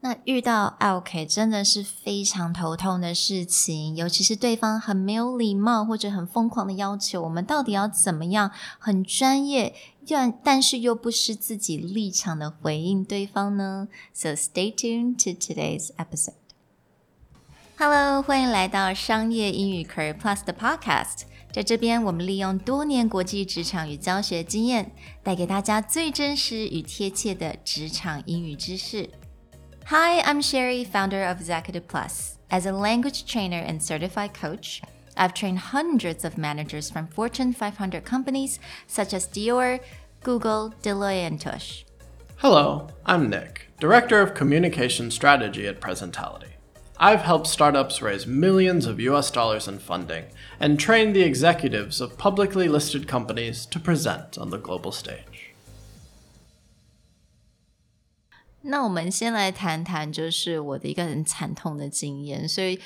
那遇到 OK 真的是非常头痛的事情，尤其是对方很没有礼貌或者很疯狂的要求，我们到底要怎么样很专业，但但是又不失自己立场的回应对方呢？So stay tuned to today's episode. Hello，欢迎来到商业英语 Career Plus 的 Podcast。在这边，我们利用多年国际职场与教学经验，带给大家最真实与贴切的职场英语知识。Hi, I'm Sherry, founder of Executive Plus. As a language trainer and certified coach, I've trained hundreds of managers from Fortune 500 companies such as Dior, Google, Deloitte, and Tush. Hello, I'm Nick, Director of Communication Strategy at Presentality. I've helped startups raise millions of US dollars in funding and trained the executives of publicly listed companies to present on the global stage. 那我们先来谈谈，就是我的一个很惨痛的经验。所以，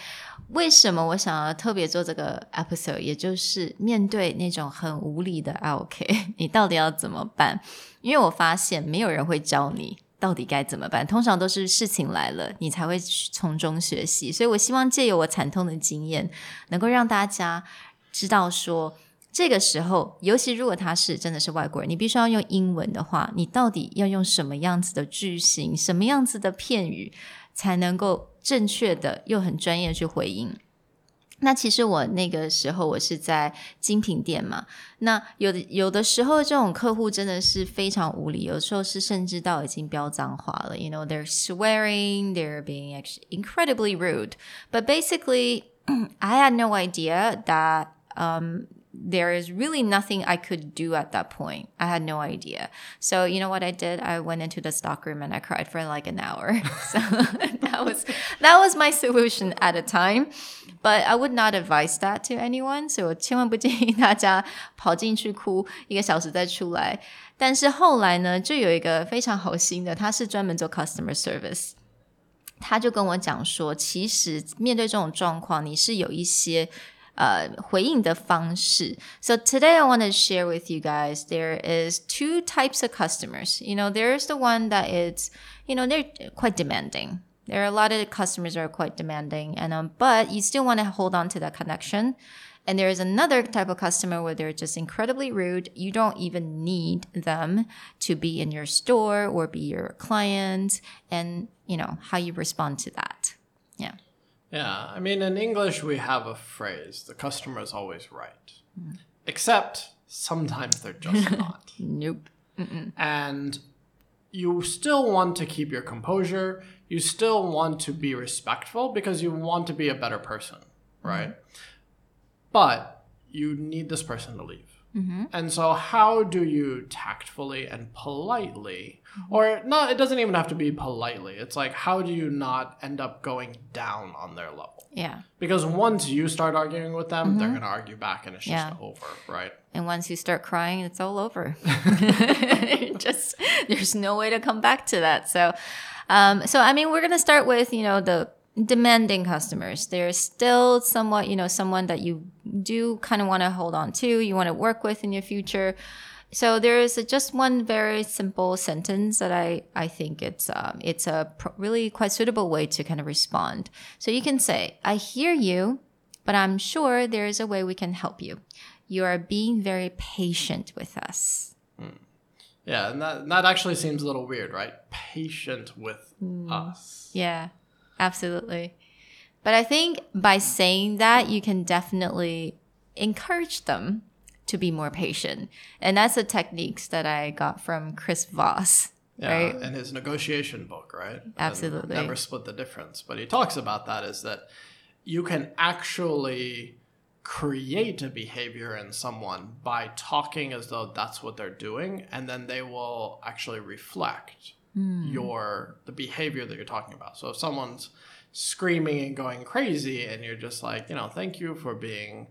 为什么我想要特别做这个 episode，也就是面对那种很无理的 OK，你到底要怎么办？因为我发现没有人会教你到底该怎么办，通常都是事情来了，你才会从中学习。所以我希望借由我惨痛的经验，能够让大家知道说。这个时候，尤其如果他是真的是外国人，你必须要用英文的话，你到底要用什么样子的句型、什么样子的片语，才能够正确的又很专业去回应？那其实我那个时候我是在精品店嘛，那有的有的时候这种客户真的是非常无理，有时候是甚至到已经飙脏话了。You know, they're swearing, they're being incredibly rude. But basically, I had no idea that um. there is really nothing I could do at that point. I had no idea. So you know what I did? I went into the stockroom and I cried for like an hour. so that was that was my solution at the time. But I would not advise that to anyone. So 我千万不建议大家跑进去哭一个小时再出来。但是后来呢，就有一个非常好心的，他是专门做 customer service。他就跟我讲说，其实面对这种状况，你是有一些 uh, So today I want to share with you guys there is two types of customers. You know, there's the one that it's, you know, they're quite demanding. There are a lot of customers are quite demanding and um, but you still want to hold on to that connection. And there is another type of customer where they're just incredibly rude. You don't even need them to be in your store or be your client and you know how you respond to that. Yeah. Yeah, I mean, in English, we have a phrase the customer is always right. Mm. Except sometimes they're just not. nope. Mm-mm. And you still want to keep your composure. You still want to be respectful because you want to be a better person, right? Mm. But you need this person to leave. Mm-hmm. And so, how do you tactfully and politely, mm-hmm. or not, it doesn't even have to be politely, it's like, how do you not end up going down on their level? Yeah. Because once you start arguing with them, mm-hmm. they're going to argue back and it's yeah. just over, right? And once you start crying, it's all over. just, there's no way to come back to that. So, um, so I mean, we're going to start with, you know, the demanding customers. They're still somewhat, you know, someone that you do kind of want to hold on to, you want to work with in your future. So there is a, just one very simple sentence that I, I think it's um, it's a really quite suitable way to kind of respond. So you can say, "I hear you, but I'm sure there is a way we can help you. You are being very patient with us." Mm. Yeah, and that that actually seems a little weird, right? Patient with mm. us. Yeah. Absolutely. But I think by saying that, you can definitely encourage them to be more patient. And that's the techniques that I got from Chris Voss. Yeah, right? in his negotiation book, right? Absolutely. And never split the difference. But he talks about that is that you can actually create a behavior in someone by talking as though that's what they're doing, and then they will actually reflect mm. your the behavior that you're talking about. So if someone's screaming and going crazy and you're just like, you know, thank you for being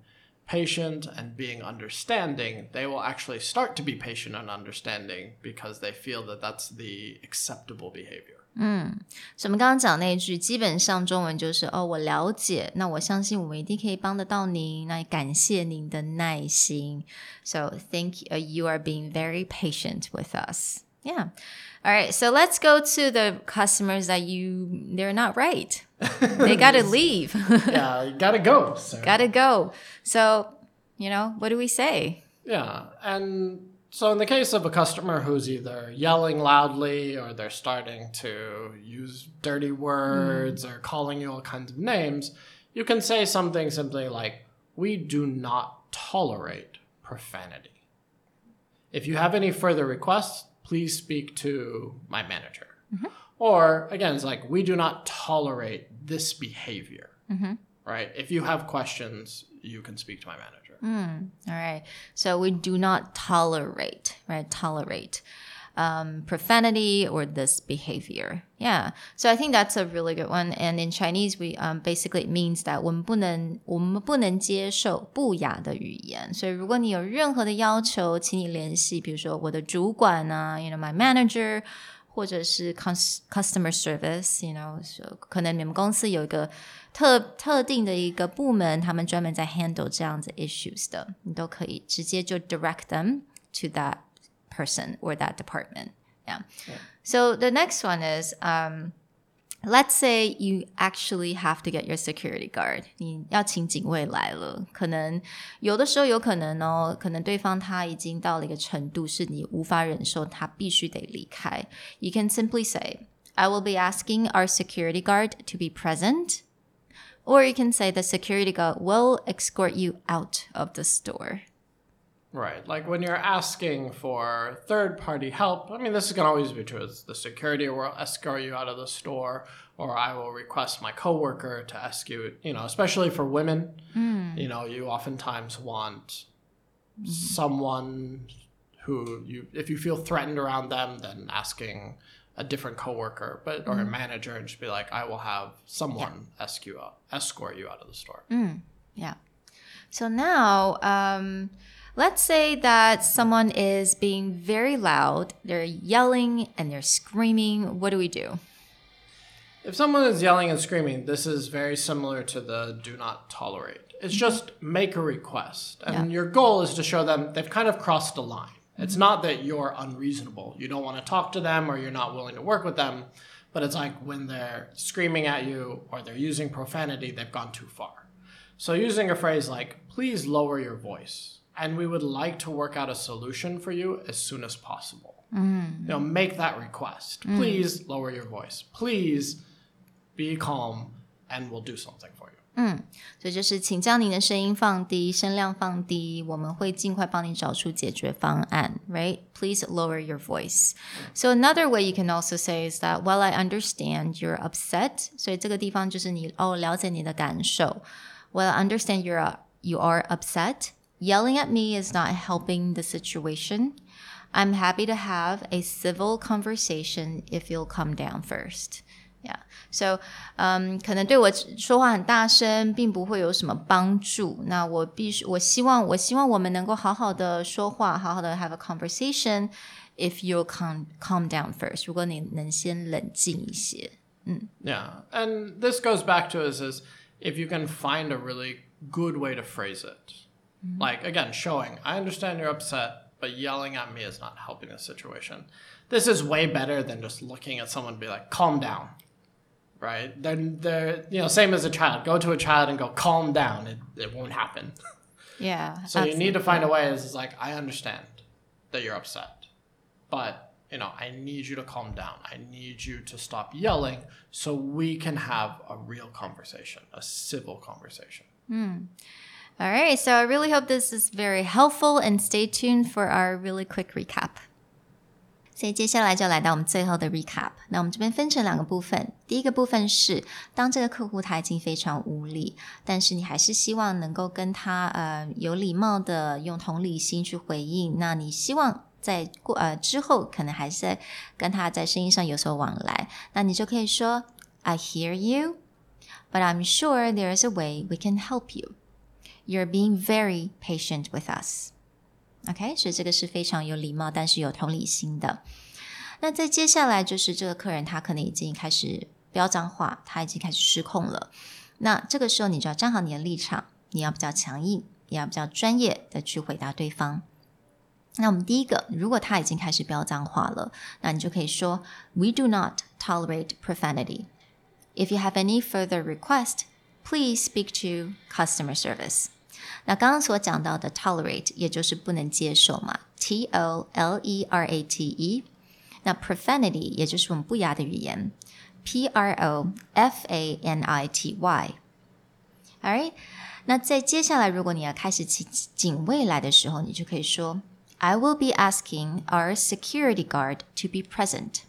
patient and being understanding, they will actually start to be patient and understanding because they feel that that's the acceptable behavior. 嗯，所以我们刚刚讲那一句，基本上中文就是哦，我了解，那我相信我们一定可以帮得到您，那感谢您的耐心。So thank you, you are being very patient with us. Yeah. All right. So let's go to the customers that you they're not right. they got to leave. yeah, gotta go. Sir. got to go. So, you know, what do we say? Yeah, and so in the case of a customer who's either yelling loudly or they're starting to use dirty words or calling you all kinds of names, you can say something simply like, "We do not tolerate profanity." If you have any further requests, please speak to my manager. Mm-hmm. Or again, it's like, we do not tolerate this behavior. Mm-hmm. Right? If you have questions, you can speak to my manager. Mm, all right. So we do not tolerate, right? Tolerate um, profanity or this behavior. Yeah. So I think that's a really good one. And in Chinese, we um, basically it means that 我们不能我们不能接受不雅的语言。所以如果你有任何的要求，请你联系，比如说我的主管啊，you know my manager。或者是 cus customer service，you know，so, 可能你们公司有一个特特定的一个部门，他们专门在 handle 这样子 issues 的，你都可以直接就 direct them to that person or that department. Yeah. So the next one is um, let's say you actually have to get your security guard，你要请警卫来了，可能有的时候有可能哦，可能对方他已经到了一个程度，是你无法忍受，他必须得离开。You can simply say, "I will be asking our security guard to be present." Or you can say the security guard will escort you out of the store. Right. Like when you're asking for third party help, I mean, this can always be true. It's the security will escort you out of the store, or I will request my coworker to escort, you you know, especially for women. Hmm. You know, you oftentimes want someone who you, if you feel threatened around them, then asking a different coworker, but or a hmm. manager, and just be like, I will have someone escort you out, escort you out of the store. Hmm, yeah. So now, um, let's say that someone is being very loud, they're yelling and they're screaming. What do we do? If someone is yelling and screaming, this is very similar to the do not tolerate. It's mm-hmm. just make a request. And your goal is to show them they've kind of crossed a line. It's mm-hmm. not that you're unreasonable. You don't want to talk to them or you're not willing to work with them. But it's like when they're screaming at you or they're using profanity, they've gone too far. So using a phrase like, please lower your voice And we would like to work out a solution for you as soon as possible. You know, make that request. Please lower your voice. Please be calm and we'll do something for you. 所以就是，请将您的声音放低，声量放低，我们会尽快帮你找出解决方案。Right? Please lower your voice. So another way you can also say is that, while I understand you're upset，所以这个地方就是你哦了解你的感受。While I understand you're you are upset, yelling at me is not helping the situation. I'm happy to have a civil conversation if you'll come down first. Yeah. So, 嗯、可能对我说话很大声，并不会有什么帮助。那我必须，我希望，我希望我们能够好好的说话，好好的 have a conversation. If you'll calm calm down first，如果你能先冷静一些。 Yeah. And this goes back to is, is if you can find a really good way to phrase it. Mm-hmm. Like again, showing I understand you're upset, but yelling at me is not helping the situation. This is way better than just looking at someone and be like, calm down. Right? Then they're you know, same as a child. Go to a child and go, calm down. It it won't happen. Yeah. So you need to find a way is is like, I understand that you're upset. But you know, I need you to calm down. I need you to stop yelling so we can have a real conversation, a civil conversation. Hmm. All right. So I really hope this is very helpful, and stay tuned for our really quick recap. 所以接下来就来到我们最后的 recap。那我们这边分成两个部分，第一个部分是当这个客户他已经非常无力，但是你还是希望能够跟他呃有礼貌的用同理心去回应。那你希望在过呃之后可能还是在跟他在生意上有所往来，那你就可以说 I hear you, but I'm sure there is a way we can help you. You're being very patient with us. OK，所以这个是非常有礼貌，但是有同理心的。那在接下来就是这个客人他可能已经开始飙脏话，他已经开始失控了。那这个时候你就要站好你的立场，你要比较强硬，也要比较专业的去回答对方。那我们第一个，如果他已经开始飙脏话了，那你就可以说：We do not tolerate profanity. If you have any further request, please speak to customer service. 那刚刚所讲到的 tolerate，也就是不能接受嘛，T O L E R A T E。那 profanity 也就是我们不雅的语言，P R O F A N I T Y。Alright，那在接下来，如果你要开始请警卫来的时候，你就可以说。I will be asking our security guard to be present.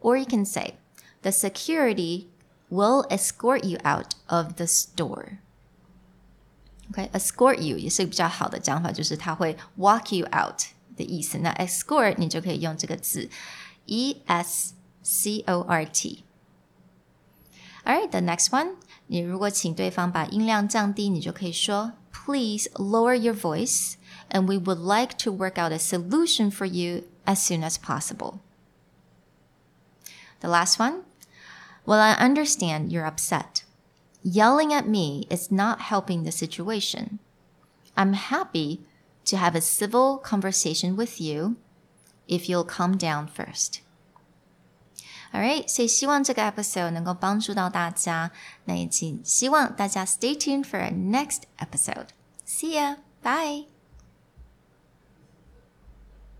Or you can say, the security will escort you out of the store. Okay, escort you 也是比较好的讲法，就是他会 walk you out 的意思。那 escort 你就可以用这个字，e s c o r t。Alright, the next one，你如果请对方把音量降低，你就可以说，Please lower your voice and we would like to work out a solution for you as soon as possible. The last one. Well, I understand you're upset. Yelling at me is not helping the situation. I'm happy to have a civil conversation with you if you'll calm down first. Alright，所以希望这个 episode 能够帮助到大家。那也请希望大家 stay tuned for our next episode. See ya. Bye.